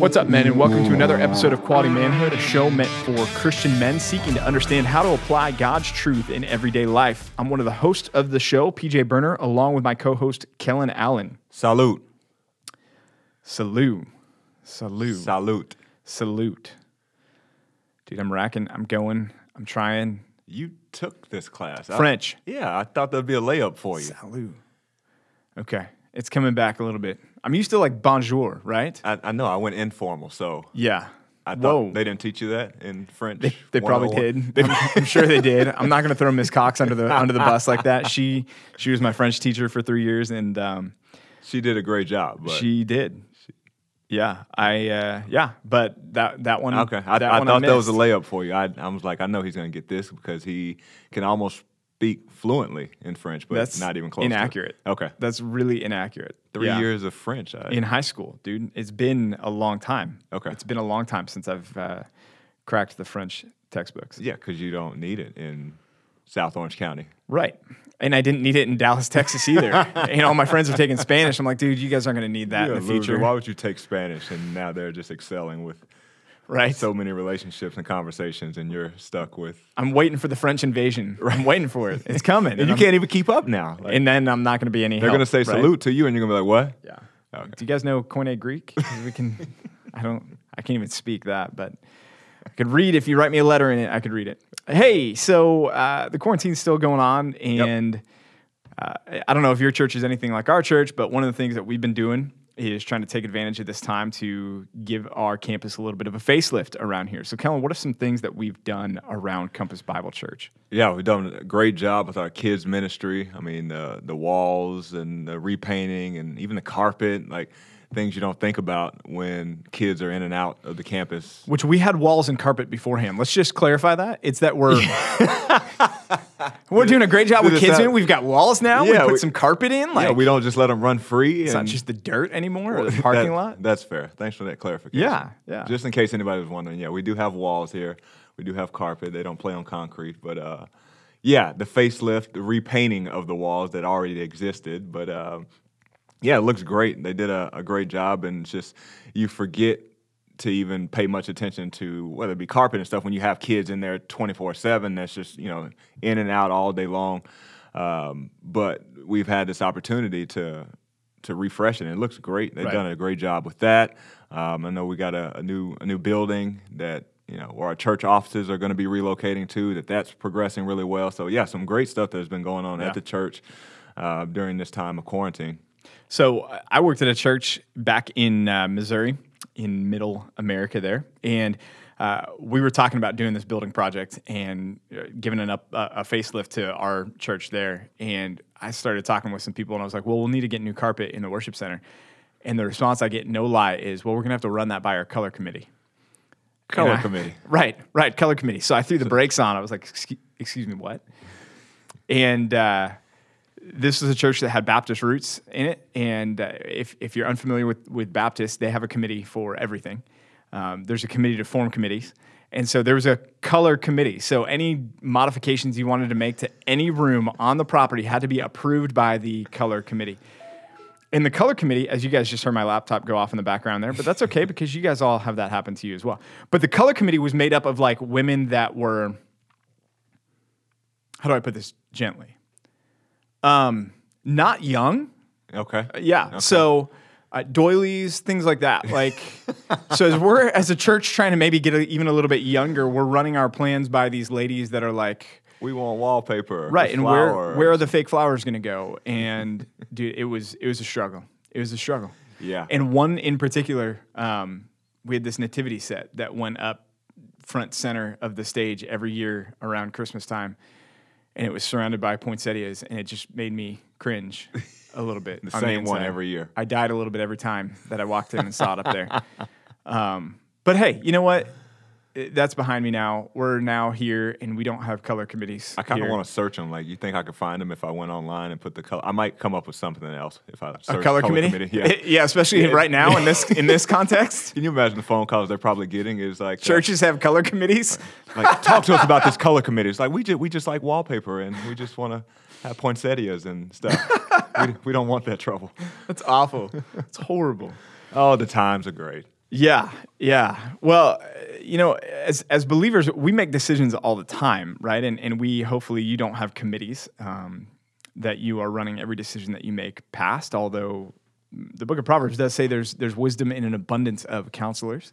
What's up, men, and welcome to another episode of Quality Manhood, a show meant for Christian men seeking to understand how to apply God's truth in everyday life. I'm one of the hosts of the show, PJ Burner, along with my co host, Kellen Allen. Salute. Salute. Salute. Salute. Salute. Dude, I'm racking. I'm going. I'm trying. You took this class. I- French. yeah, I thought that'd be a layup for you. Salute. Okay. It's coming back a little bit. I'm used to like bonjour, right? I, I know I went informal, so Yeah. I thought Whoa. they didn't teach you that in French. They, they probably 101? did. I'm, I'm sure they did. I'm not going to throw Miss Cox under the under the bus like that. She she was my French teacher for three years, and um, She did a great job, but she did. Yeah, I uh, yeah, but that that one. okay. I, I one thought that was a layup for you. I, I was like, I know he's going to get this because he can almost speak fluently in French, but That's not even close. to it. inaccurate. Okay, That's really inaccurate. three Yeah. years of French. I, in high school, dude. It's been a long time. Okay. it's been a long time since I've uh, cracked the French textbooks. yeah, because you don't need it in South Orange County. Right. And I didn't need it in Dallas, Texas either. and all my friends are taking Spanish. I'm like, dude, you guys aren't going to need that You're in the future. Why would you take Spanish and now they're just excelling with Right. so many relationships and conversations, and you're stuck with. I'm waiting for the French invasion. I'm waiting for it. It's coming. And you I'm- can't even keep up now. Like, And then I'm not going to be any. they're gonna say right? salute to you, and you're gonna be like, "What?" Yeah. Okay. Do you guys know Koine Greek? We can. I don't. I can't even speak that, but I could read. If you write me a letter in it, I could read it. Hey, so uh, the quarantine's still going on, and uh, I don't know if your church is anything like our church, but one of the things that we've been doing is trying to take advantage of this time to give our campus a little bit of a facelift around here. So, Kellen, what are some things that we've done around Compass Bible Church? Yeah, we've done a great job with our kids ministry. I mean, the the walls and the repainting, and even the carpet, like things you don't think about when kids are in and out of the campus. Which we had walls and carpet beforehand. Let's just clarify that. It's that we're we're doing a great job with kids. in. We've got walls now. Yeah, we put we- some carpet in. Like yeah, we don't just let them run free. it's not just the dirt anymore or the parking That- lot. That's fair. Thanks for that clarification. Yeah, yeah. Just in case anybody was wondering, yeah, we do have walls here. We do have carpet. They don't play on concrete, but uh, yeah, the facelift, the repainting of the walls that already existed. But um, yeah, it looks great. They did a, a great job, and it's just you forget to even pay much attention to whether it be carpet and stuff when you have kids in there 24 7 that's just you know in and out all day long. Um, but we've had this opportunity to to refresh it and it looks great. They've Right. done a great job with that. Um, i know we got a, a new a new building that you know where our church offices are going to be relocating to that that's progressing really well. So yeah some great stuff that has been going on Yeah. at the church uh, during this time of quarantine. So I worked at a church back in uh, Missouri, in Middle America, there, and uh, we were talking about doing this building project and uh, giving an up, uh, a facelift to our church there. And I started talking with some people, and I was like, "Well, we'll need to get new carpet in the worship center." And the response I get, no lie, is, "Well, we're gonna have to run that by our color committee." color I- committee Right, right, color committee. So I threw the brakes on. I was like, excuse, excuse me, what? And uh, this was a church that had Baptist roots in it. And uh, if, if you're unfamiliar with, with Baptists, they have a committee for everything. Um, there's a committee to form committees. And so there was a color committee. So any modifications you wanted to make to any room on the property had to be approved by the color committee. In the color committee, as you guys just heard my laptop go off in the background there, but that's okay because you guys all have that happen to you as well. But the color committee was made up of like women that were, how do I put this gently? Um, not young. okay Yeah. So uh, doilies, things like that. Like, so as we're as a church trying to maybe get a, even a little bit younger, we're running our plans by these ladies that are like, we want wallpaper right and where where are the fake flowers going to go and dude it was it was a struggle it was a struggle Yeah. and one in particular um, we had this nativity set that went up front center of the stage every year around christmas time and it was surrounded by poinsettias and it just made me cringe a little bit. The on same one every year. i died a little bit every time that i walked in and saw it up there. Um, but hey you know what It- that's behind me now. We're now here, and we don't have color committees. I kind of want to search them. Like, you think I could find them if I went online and put the color? I might come up with something else if I a search color, committee. Yeah. yeah, especially Yeah. right now in this in this context. Can you imagine the phone calls they're probably getting? Is like uh, Churches have color committees. like talk to us about this color committee. It's like we just we just like wallpaper and we just want to have poinsettias and stuff. we, we don't want that trouble. That's awful. It's horrible. Oh, the times are great. Yeah, yeah. Well, you know, as as believers, we make decisions all the time, right? And and we hopefully you don't have committees um, that you are running every decision that you make past. Although the Book of Proverbs does say there's there's wisdom in an abundance of counselors,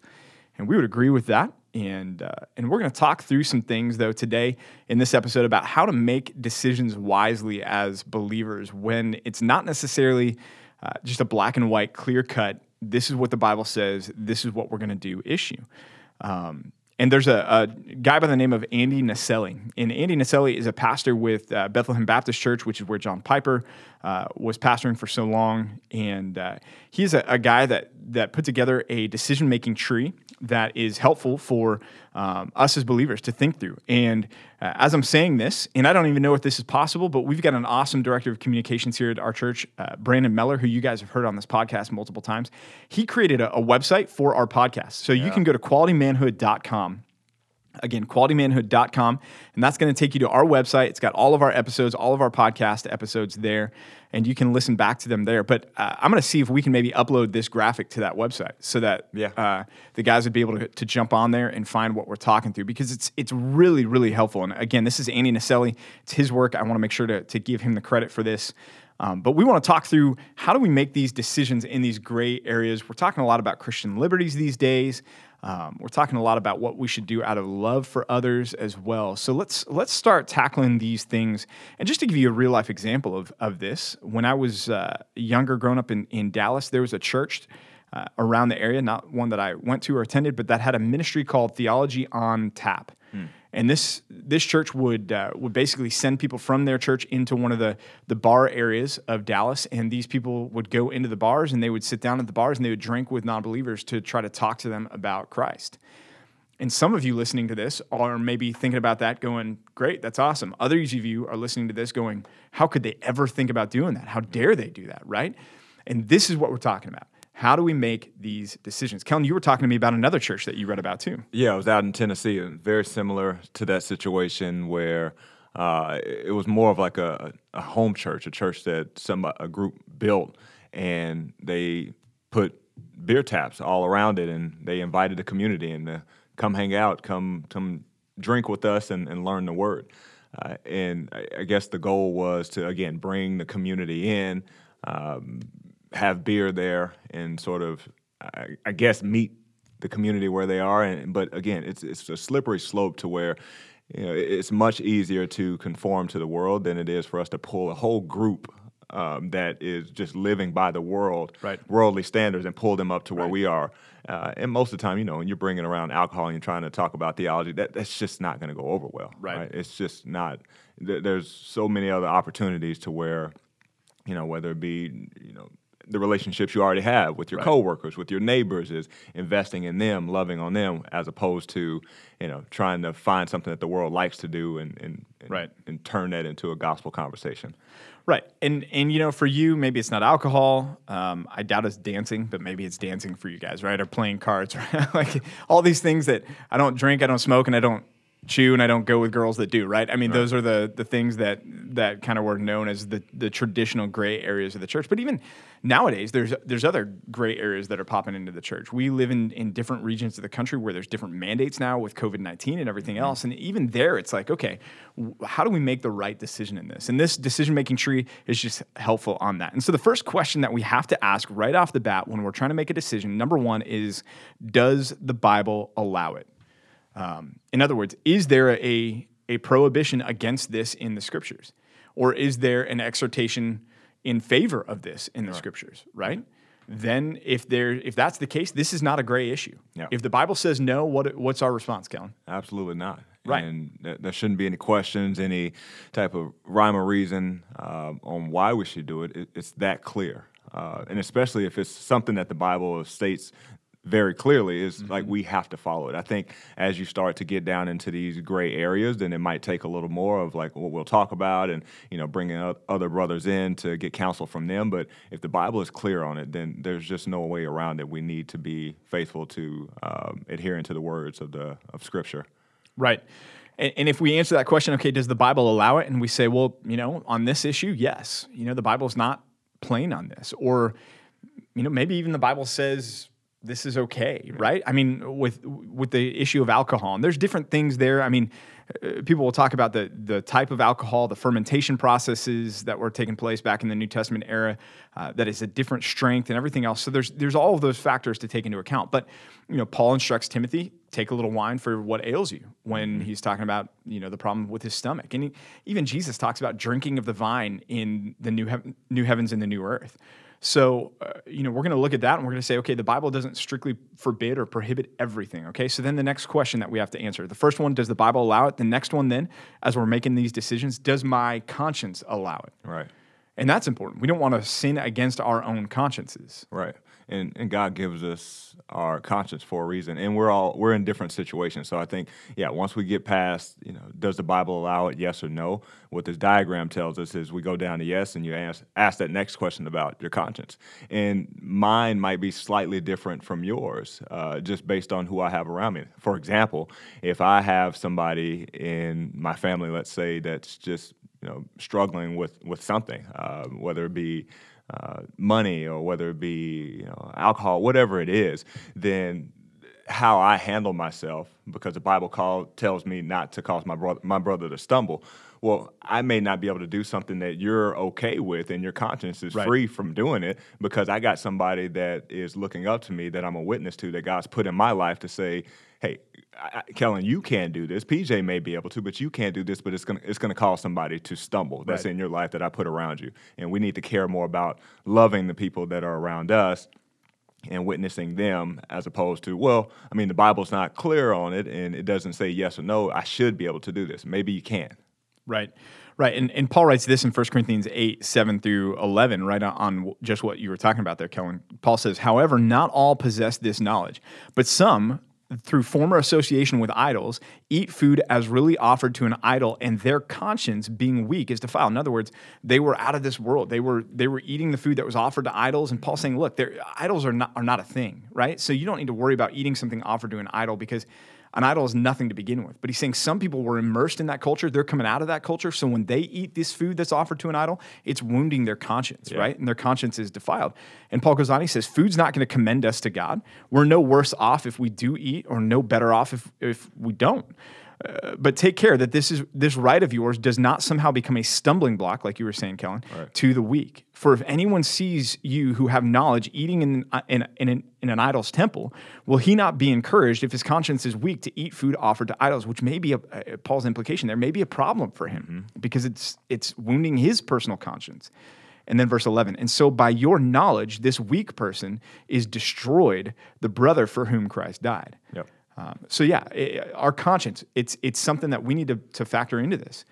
and we would agree with that. And uh, and we're going to talk through some things though today in this episode about how to make decisions wisely as believers when it's not necessarily uh, just a black and white, clear cut. This is what the Bible says. This is what we're going to do. Issue. Um, and there's a, a, guy by the name of Andy Naselli. And Andy Naselli is a pastor with uh, Bethlehem Baptist Church, which is where John Piper uh, was pastoring for so long. And uh, he's a, a, guy that, that put together a decision making tree that is helpful for um, us as believers to think through. And uh, as I'm saying this, and I don't even know if this is possible, but we've got an awesome director of communications here at our church, uh, Brandon Meller, who you guys have heard on this podcast multiple times. He created a, a website for our podcast. So yeah. you can go to qualitymanhood.com Again, qualitymanhood.com. And that's going to take you to our website. It's got all of our episodes, all of our podcast episodes there, and you can listen back to them there. But uh, I'm going to see if we can maybe upload this graphic to that website so that yeah. uh, the guys would be able to, to jump on there and find what we're talking through because it's it's really, really helpful. And again, this is Andy Naselli. It's his work. I want to make sure to, to give him the credit for this. Um, but we want to talk through how do we make these decisions in these gray areas. We're talking a lot about Christian liberties these days. Um, we're talking a lot about what we should do out of love for others as well. So let's let's start tackling these things. And just to give you a real life example of, of this, when I was uh, younger, growing up in, in Dallas, there was a church uh, around the area, not one that I went to or attended, but that had a ministry called Theology on Tap. Hmm. And this this church would uh, would basically send people from their church into one of the the bar areas of Dallas, and these people would go into the bars and they would sit down at the bars and they would drink with non-believers to try to talk to them about Christ. And some of you listening to this are maybe thinking about that, going, "Great, that's awesome." Others of you are listening to this, going, "How could they ever think about doing that? How dare they do that?" Right? And this is what we're talking about. How do we make these decisions? Kellen, you were talking to me about another church that you read about too. Yeah, I was out in Tennessee, very similar to that situation where uh, it was more of like a, a, home church, a church that some a group built, and they put beer taps all around it, and they invited the community and to come hang out, come come drink with us, and, and learn the word. Uh, and I, I, guess the goal was to again bring the community in. Um, have beer there and sort of, I, I guess, meet the community where they are. And but again, it's it's a slippery slope to where you know it's much easier to conform to the world than it is for us to pull a whole group um, that is just living by the world, right. worldly standards, and pull them up to where right. we are. Uh, and most of the time, you know, when you're bringing around alcohol and you're trying to talk about theology, that, that's just not going to go over well. Right. right. It's just not. Th- there's so many other opportunities to where, you know, whether it be, you know, the relationships you already have with your right. coworkers, with your neighbors, is investing in them, loving on them, as opposed to you know trying to find something that the world likes to do and and, and, right. and turn that into a gospel conversation. Right, and and you know, for you, maybe it's not alcohol. Um, I doubt it's dancing, but maybe it's dancing for you guys, right? Or playing cards, right? like all these things that I don't drink, I don't smoke, and I don't chew and I don't go with girls that do, right? I mean, right. those are the the things that that kind of were known as the the traditional gray areas of the church. But even nowadays, there's there's other gray areas that are popping into the church. We live in in different regions of the country where there's different mandates now with COVID nineteen and everything mm-hmm. else, and even there, it's like, okay, how do we make the right decision in this? And this decision making tree is just helpful on that. And so the first question that we have to ask right off the bat when we're trying to make a decision, number one, is does the Bible allow it? Um, in other words, is there a, a prohibition against this in the scriptures? Or is there an exhortation in favor of this in the right. scriptures, right? Then if there if that's the case, this is not a gray issue. Yeah. If the Bible says no, what what's our response, Kellen? Absolutely not. Right. And th- there shouldn't be any questions, any type of rhyme or reason uh, on why we should do it. it it's that clear. Uh, and especially if it's something that the Bible states very clearly is mm-hmm. like we have to follow it. I think as you start to get down into these gray areas, then it might take a little more of like what we'll talk about and you know bringing other brothers in to get counsel from them. But if the Bible is clear on it, then there's just no way around it. We need to be faithful to um, adhering to the words of the of Scripture. Right. And, and if we answer that question, okay, does the Bible allow it? And we say, well, you know, on this issue, yes. You know, the Bible's not plain on this, or you know, maybe even the Bible says this is okay, right? I mean, with with the issue of alcohol, and there's different things there. I mean, uh, people will talk about the the type of alcohol, the fermentation processes that were taking place back in the New Testament era, uh, that is a different strength and everything else. So there's there's all of those factors to take into account. But you know, Paul instructs Timothy take a little wine for what ails you when mm-hmm. he's talking about you know the problem with his stomach, and he, even Jesus talks about drinking of the vine in the new he- new heavens and the new earth. So, uh, you know, we're going to look at that and we're going to say, okay, the Bible doesn't strictly forbid or prohibit everything. Okay. So then the next question that we have to answer the first one, does the Bible allow it? The next one, then, as we're making these decisions, does my conscience allow it? Right. And that's important. We don't want to sin against our own consciences. Right and, and God gives us our conscience for a reason. And we're all we're in different situations. So I think, yeah, once we get past, you know, does the Bible allow it, yes or no? What this diagram tells us is we go down to yes, and you ask ask that next question about your conscience. And mine might be slightly different from yours, uh, just based on who I have around me. For example, if I have somebody in my family, let's say, that's just you know struggling with with something, uh, whether it be uh, money or whether it be you know, alcohol, whatever it is, then how I handle myself, because the Bible call, tells me not to cause my brother, my brother to stumble. Well, I may not be able to do something that you're okay with and your conscience is right. free from doing it because I got somebody that is looking up to me that I'm a witness to that God's put in my life to say, hey, I, Kellen, you can't do this. PJ may be able to, but you can't do this. But it's gonna it's gonna cause somebody to stumble. That's right. in your life that I put around you, and we need to care more about loving the people that are around us and witnessing them as opposed to well i mean the bible's not clear on it and it doesn't say yes or no i should be able to do this maybe you can right right and, and paul writes this in 1 corinthians 8 7 through 11 right on just what you were talking about there kellen paul says however not all possess this knowledge but some through former association with idols, eat food as really offered to an idol, and their conscience, being weak, is defiled. In other words, they were out of this world. They were they were eating the food that was offered to idols. And Paul's saying, look, idols are not are not a thing, right? So you don't need to worry about eating something offered to an idol because an idol is nothing to begin with. But he's saying some people were immersed in that culture. They're coming out of that culture. So when they eat this food that's offered to an idol, it's wounding their conscience, yeah. right? And their conscience is defiled. And Paul goes on, he says, food's not going to commend us to God. We're no worse off if we do eat or no better off if, if we don't. Uh, but take care that this is this right of yours does not somehow become a stumbling block, like you were saying, Kellen, right. to the weak. For if anyone sees you who have knowledge eating in, in, in, an, in an idol's temple, will he not be encouraged if his conscience is weak to eat food offered to idols, which may be a, a Paul's implication there may be a problem for him mm-hmm. because it's it's wounding his personal conscience. And then verse 11, and so by your knowledge, this weak person is destroyed, the brother for whom Christ died. Yep. Um, so yeah, it, our conscience, it's it's something that we need to, to factor into this.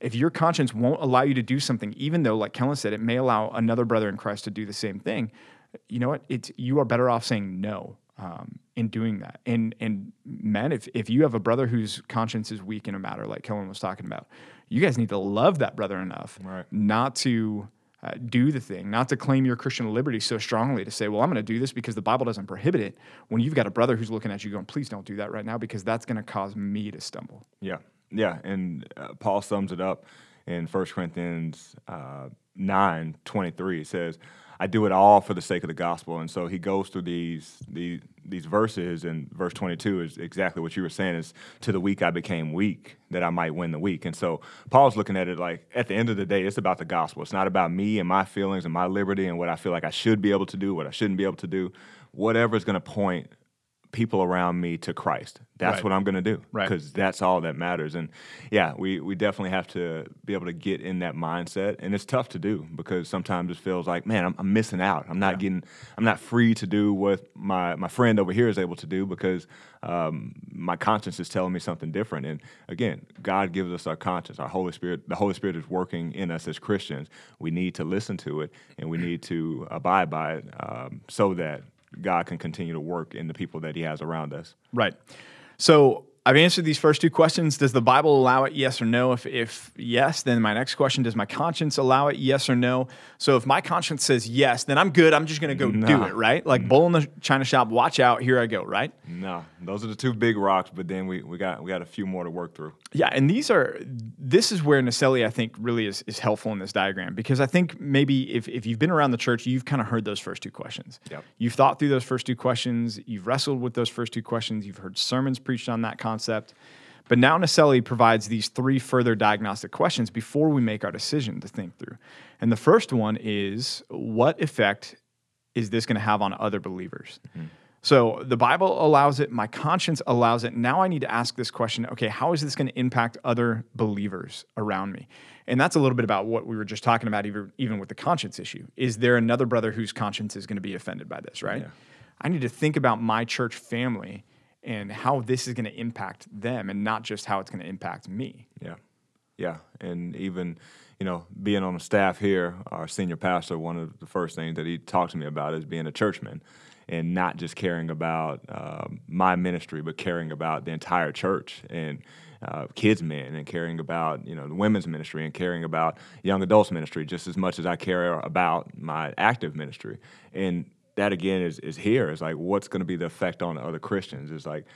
If your conscience won't allow you to do something, even though, like Kellen said, it may allow another brother in Christ to do the same thing, you know what? It's you are better off saying no um, in doing that. And and men, if if you have a brother whose conscience is weak in a matter, like Kellen was talking about, you guys need to love that brother enough right. not to uh, do the thing, not to claim your Christian liberty so strongly to say, well, I'm going to do this because the Bible doesn't prohibit it. When you've got a brother who's looking at you going, please don't do that right now because that's going to cause me to stumble. Yeah. Yeah. And uh, Paul sums it up in 1 Corinthians uh, 9 23. It says, I do it all for the sake of the gospel. And so he goes through these these these verses, and verse 22 is exactly what you were saying: is to the weak I became weak, that I might win the weak. And so Paul's looking at it like, at the end of the day, it's about the gospel. It's not about me and my feelings and my liberty and what I feel like I should be able to do, what I shouldn't be able to do. Whatever is going to point people around me to Christ. That's right. what I'm going to do because right. that's all that matters. And yeah, we, we definitely have to be able to get in that mindset. And it's tough to do because sometimes it feels like, man, I'm, I'm missing out. I'm not yeah. getting, I'm not free to do what my, my friend over here is able to do because um, my conscience is telling me something different. And again, God gives us our conscience, our Holy Spirit. The Holy Spirit is working in us as Christians. We need to listen to it and we need to abide by it um, so that God can continue to work in the people that He has around us. Right. So I've answered these first two questions. Does the Bible allow it? Yes or no? If, if yes, then my next question, does my conscience allow it? Yes or no? So if my conscience says yes, then I'm good. I'm just going to go do it, right? Like bull in the china shop, watch out, here I go, right? No, those are the two big rocks, but then we, we got we got a few more to work through. Yeah, and these are this is where Naselli I think really is, is helpful in this diagram because I think maybe if, if you've been around the church, you've kind of heard those first two questions. Yep. You've thought through those first two questions, you've wrestled with those first two questions, you've heard sermons preached on that concept. But now Naselli provides these three further diagnostic questions before we make our decision to think through. And the first one is what effect is this going to have on other believers? Mm-hmm. So the Bible allows it, my conscience allows it. Now I need to ask this question okay, how is this going to impact other believers around me? And that's a little bit about what we were just talking about, even, even with the conscience issue. Is there another brother whose conscience is going to be offended by this, right? Yeah. I need to think about my church family and how this is going to impact them and not just how it's going to impact me. Yeah, yeah, and even you know being on the staff here, our senior pastor, one of the first things that he talked to me about is being a churchman, and not just caring about um, my ministry, but caring about the entire church and. Uh, kids men and caring about you know the women's ministry and caring about young adults ministry just as much as I care about my active ministry and that again is is here. It's like what's going to be the effect on other Christians? It's like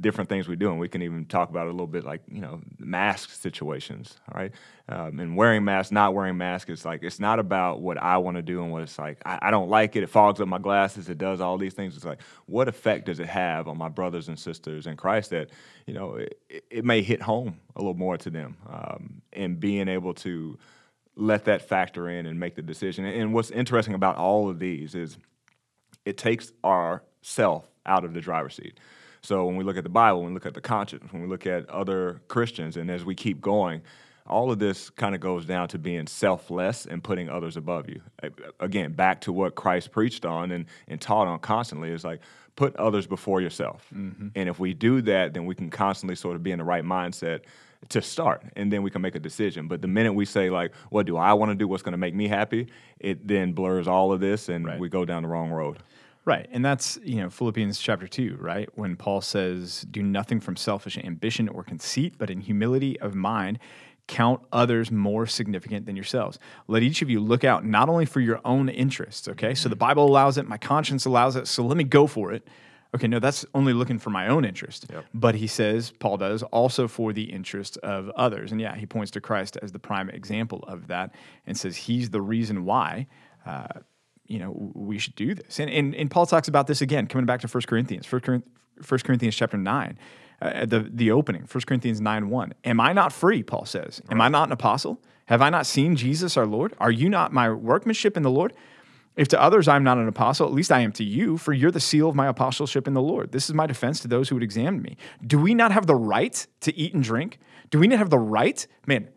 different things we do and we can even talk about a little bit like you know mask situations all right? Um, and wearing masks not wearing masks it's like it's not about what I want to do and what it's like I, I don't like it it fogs up my glasses it does all these things. It's like what effect does it have on my brothers and sisters in Christ that you know it, it- it may hit home a little more to them um, and being able to let that factor in and make the decision. And what's interesting about all of these is it takes our self out of the driver's seat. So when we look at the Bible, when we look at the conscience, when we look at other Christians, and as we keep going, all of this kind of goes down to being selfless and putting others above you. Again, back to what Christ preached on and, and taught on constantly is like put others before yourself. Mm-hmm. And if we do that, then we can constantly sort of be in the right mindset to start and then we can make a decision but the minute we say like what do i want to do what's going to make me happy it then blurs all of this and Right. we go down the wrong road Right. And that's, you know, Philippians chapter 2, right? When Paul says, Do nothing from selfish ambition or conceit, but in humility of mind, count others more significant than yourselves. Let each of you look out not only for your own interests, okay? So the Bible allows it, my conscience allows it, so let me go for it. Okay, no, that's only looking for my own interest. Yep. But he says, Paul does, also for the interest of others. And yeah, he points to Christ as the prime example of that and says he's the reason why. Uh, you know, we should do this. And, and, and Paul talks about this again, coming back to 1 Corinthians, 1 Corinth- 1 Corinthians chapter 9, uh, the, the opening, 1 Corinthians 9 1. Am I not free, Paul says? Am I not an apostle? Have I not seen Jesus our Lord? Are you not my workmanship in the Lord? If to others I'm not an apostle, at least I am to you, for you're the seal of my apostleship in the Lord. This is my defense to those who would examine me. Do we not have the right to eat and drink? Do we not have the right? Man,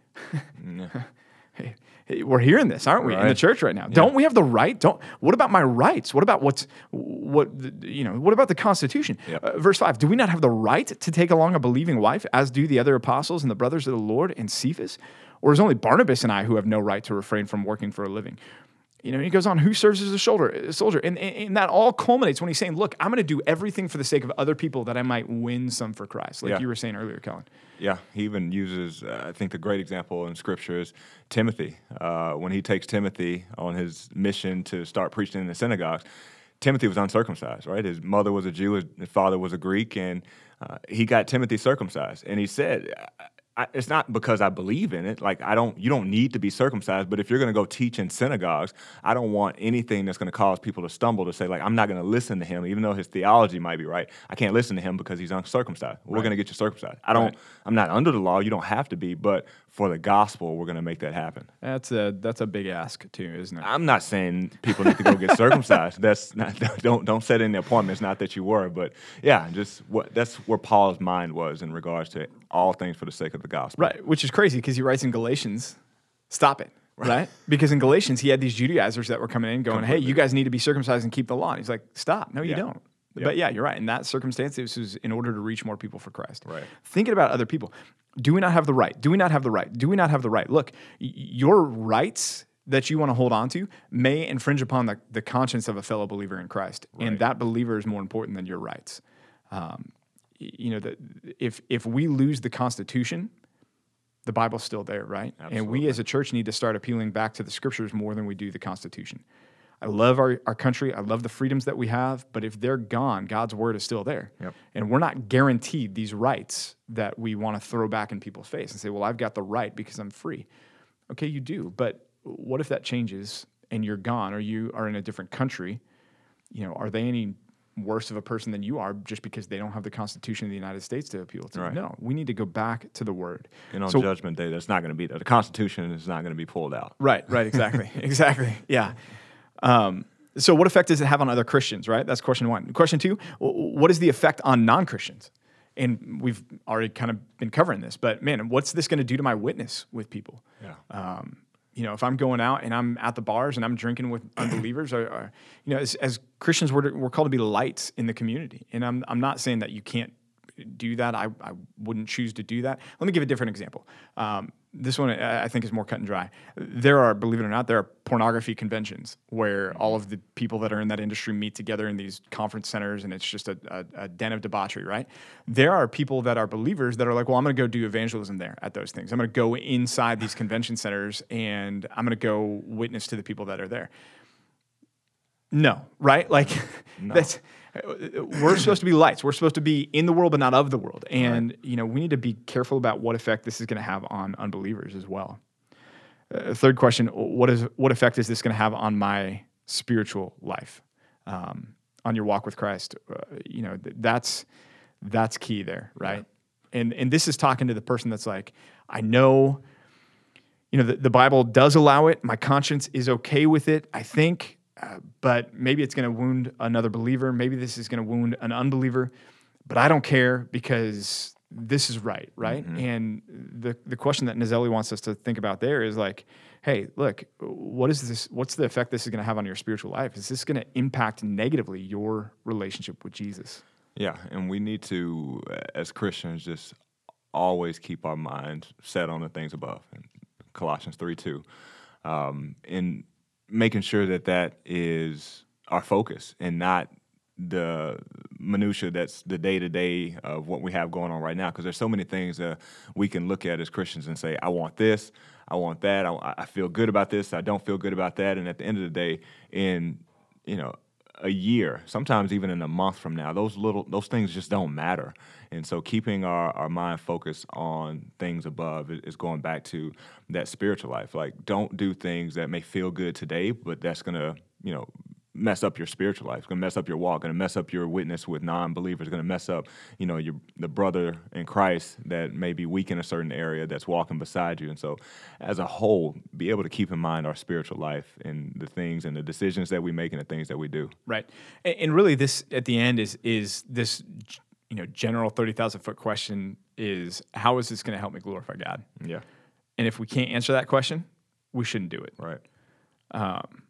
we're hearing this, aren't we, in the church right now? Don't we have the right? Don't. What about my rights? What about what's what you know? What about the Constitution? Yep. Uh, verse five: Do we not have the right to take along a believing wife, as do the other apostles and the brothers of the Lord and Cephas? Or is only Barnabas and I who have no right to refrain from working for a living? You know, he goes on, who serves as a shoulder, a soldier? And, and, that all culminates when he's saying, look, I'm going to do everything for the sake of other people that I might win some for Christ, like Yeah. you were saying earlier, Kellen. Yeah, he even uses, uh, I think, the great example in Scripture is Timothy. Uh, when he takes Timothy on his mission to start preaching in the synagogues, Timothy was uncircumcised, right? His mother was a Jew, his his father was a Greek, and uh, he got Timothy circumcised. And he said, I, "It's not because I believe in it. Like I don't, you don't need to be circumcised. But if you're going to go teach in synagogues, I don't want anything that's going to cause people to stumble to say like I'm not going to listen to him, even though his theology might be right. I can't listen to him because he's uncircumcised. We're going to get you circumcised. I don't. Right. I'm not under the law. You don't have to be, but for the gospel, we're going to make that happen. That's a, that's a big ask, too, isn't it? I'm not saying people need to go get circumcised. That's not, don't don't set any appointments. Not that you were, but yeah, just what that's where Paul's mind was in regards to all things for the sake of the gospel. Right, which is crazy because he writes in Galatians, stop it, right? Because in Galatians, he had these Judaizers that were coming in going, hey, you guys need to be circumcised and keep the law. And he's like, stop. No, you Yeah. don't. Yeah. But yeah, you're right. In that circumstance, this was in order to reach more people for Christ. Right. Thinking about other people. Do we not have the right? Do we not have the right? Do we not have the right? Look, your rights that you want to hold on to may infringe upon the, the conscience of a fellow believer in Christ. And that believer is more important than your rights. Um, you know, that if if we lose the Constitution, the Bible's still there, right? Absolutely. And we as a church need to start appealing back to the scriptures more than we do the Constitution. I love our, our country. I love the freedoms that we have, but if they're gone, God's word is still there. Yep. And we're not guaranteed these rights that we want to throw back in people's face and say, well, I've got the right because I'm free. Okay, you do. But what if that changes and you're gone or you are in a different country? You know, are they any worse of a person than you are just because they don't have the Constitution of the United States to appeal to? Right. No, we need to go back to the word. And on So- Judgment Day, that's not going to be there. The Constitution is not going to be pulled out. Right, right, exactly, exactly. Yeah. Um, so, what effect does it have on other Christians? Right. That's question one. Question two: What is the effect on non-Christians? And we've already kind of been covering this, but man, what's this going to do to my witness with people? Yeah. Um, you know, if I'm going out and I'm at the bars and I'm drinking with unbelievers, or, or you know, as, as Christians, we're, we're called to be lights in the community. And I'm, I'm not saying that you can't do that. I, I wouldn't choose to do that. Let me give a different example. Um, this one I think is more cut and dry. There are, believe it or not, there are pornography conventions where all of the people that are in that industry meet together in these conference centers, and it's just a, a, a den of debauchery, right? There are people that are believers that are like, well, I'm going to go do evangelism there at those things. I'm going to go inside these convention centers and I'm going to go witness to the people that are there. No, right? Like that's we're supposed to be lights. We're supposed to be in the world but not of the world. And you know, we need to be careful about what effect this is going to have on unbelievers as well. Uh, third question, what is what effect is this going to have on my spiritual life? Um, on your walk with Christ? Uh, you know, th- that's that's key there, right? And and this is talking to the person that's like, I know you know, the, the Bible does allow it. My conscience is okay with it, I think, uh, but maybe it's going to wound another believer. Maybe this is going to wound an unbeliever, but I don't care because this is right, right? And the the question that Naselli wants us to think about there is like, hey, look, what is this? What's the effect this is going to have on your spiritual life? Is this going to impact negatively your relationship with Jesus? Yeah, and we need to, as Christians, just always keep our minds set on the things above. Colossians three two, um, in making sure that that is our focus and not the minutia that's the day to day of what we have going on right now. Because there's so many things that we can look at as Christians and say, I want this, I want that, I, I feel good about this, I don't feel good about that, and at the end of the day, in you know a year, sometimes even in a month from now, those little those things just don't matter. And so keeping our, our mind focused on things above is, going back to that spiritual life. Like don't do things that may feel good today, but that's gonna, you know, mess up your spiritual life. It's gonna mess up your walk, gonna mess up your witness with non believers, gonna mess up, you know, your the brother in Christ that may be weak in a certain area that's walking beside you. And so as a whole, be able to keep in mind our spiritual life and the things and the decisions that we make and the things that we do. Right. And, really, this at the end is is this you know general thirty thousand foot question is how is this going to help me glorify God? Yeah. And if we can't answer that question, we shouldn't do it. Right. Um,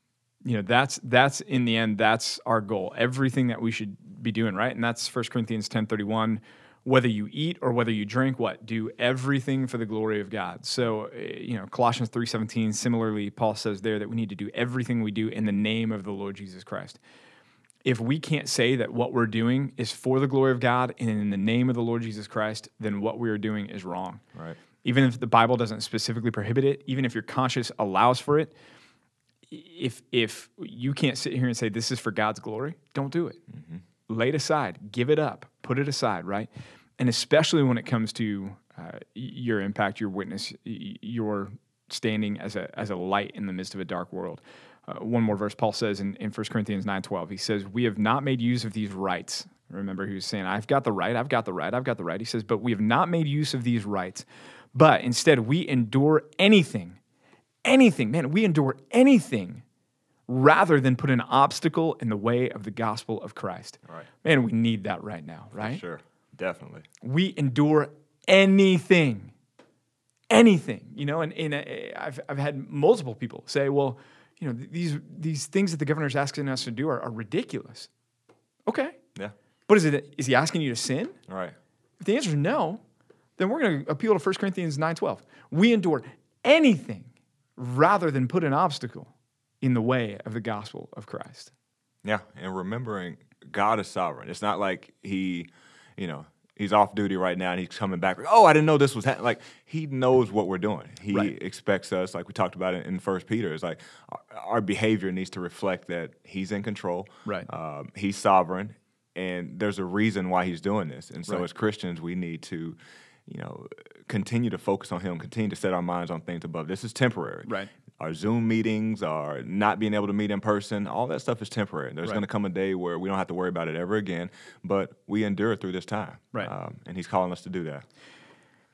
You know, that's that's in the end, that's our goal. Everything that we should be doing, right? And that's 1 Corinthians ten thirty one. Whether you eat or whether you drink, what do everything for the glory of God. So, uh, you know, Colossians three seventeen. Similarly, Paul says there that we need to do everything we do in the name of the Lord Jesus Christ. if we can't say that what we're doing is for the glory of God and in the name of the Lord Jesus Christ, then what we are doing is wrong. Right. Even if the Bible doesn't specifically prohibit it, even if your conscience allows for it, if if you can't sit here and say this is for God's glory, don't do it. Lay it aside, give it up, put it aside, right? And especially when it comes to uh, your impact, your witness, your standing as a as a light in the midst of a dark world. Uh, one more verse, Paul says in, in 1 Corinthians nine twelve, he says, "We have not made use of these rights." Remember, he was saying, "I've got the right, I've got the right, I've got the right." He says, "But we have not made use of these rights, but instead we endure anything." Anything, man, we endure anything rather than put an obstacle in the way of the gospel of Christ. Right. Man, we need that right now, right? Sure. Definitely. We endure anything, anything, you know, and, and uh, I've, I've had multiple people say, well, you know, these, these things that the governor's asking us to do are, are ridiculous. Okay. Yeah. But is it, is he asking you to sin? Right. If the answer is no, then we're going to appeal to 1 Corinthians 9:12. We endure anything rather than put an obstacle in the way of the gospel of Christ. Yeah, and remembering God is sovereign. It's not like he, you know, he's off duty right now and he's coming back. Oh, I didn't know this was happening. Like he knows what we're doing. He Right. expects us, like we talked about it in First Peter. It's like our, our behavior needs to reflect that he's in control. Right. Um, he's sovereign, and there's a reason why he's doing this. And so Right. as Christians, we need to, you know, continue to focus on him, continue to set our minds on things above. This is temporary. Right. Our Zoom meetings, our not being able to meet in person, all that stuff is temporary. There's Right. going to come a day where we don't have to worry about it ever again, but we endure through this time. Right. Um, and he's calling us to do that.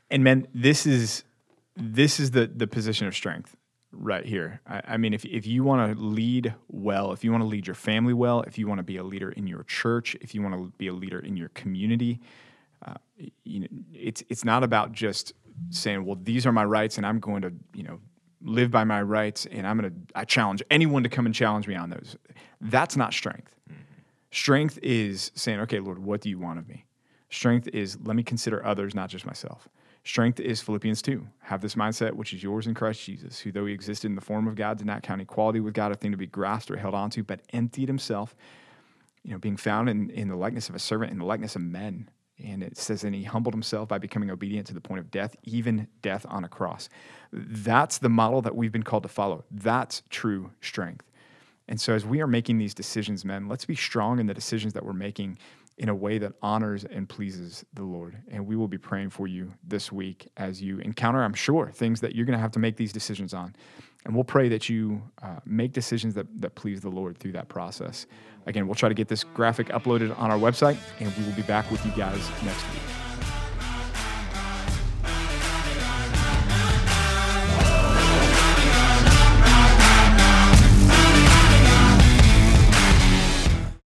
And man, this is this is the the position of strength right here. I, I mean, if if you want to lead well, if you want to lead your family well, if you want to be a leader in your church, if you want to be a leader in your community, uh, you know, it's it's not about just saying, well, these are my rights, and I'm going to you know live by my rights, and I'm going to I challenge anyone to come and challenge me on those. That's not strength. Strength is saying, okay, Lord, what do you want of me? Strength is let me consider others, not just myself. Strength is Philippians 2. Have this mindset, which is yours in Christ Jesus, who, though he existed in the form of God, did not count equality with God a thing to be grasped or held onto, but emptied himself, you know, being found in, in the likeness of a servant, in the likeness of men. And it says, and he humbled himself by becoming obedient to the point of death, even death on a cross. That's the model that we've been called to follow. That's true strength. And so, as we are making these decisions, men, let's be strong in the decisions that we're making in a way that honors and pleases the Lord. And we will be praying for you this week as you encounter, I'm sure, things that you're going to have to make these decisions on. And we'll pray that you uh, make decisions that, that please the Lord through that process. Again, we'll try to get this graphic uploaded on our website, and we will be back with you guys next week.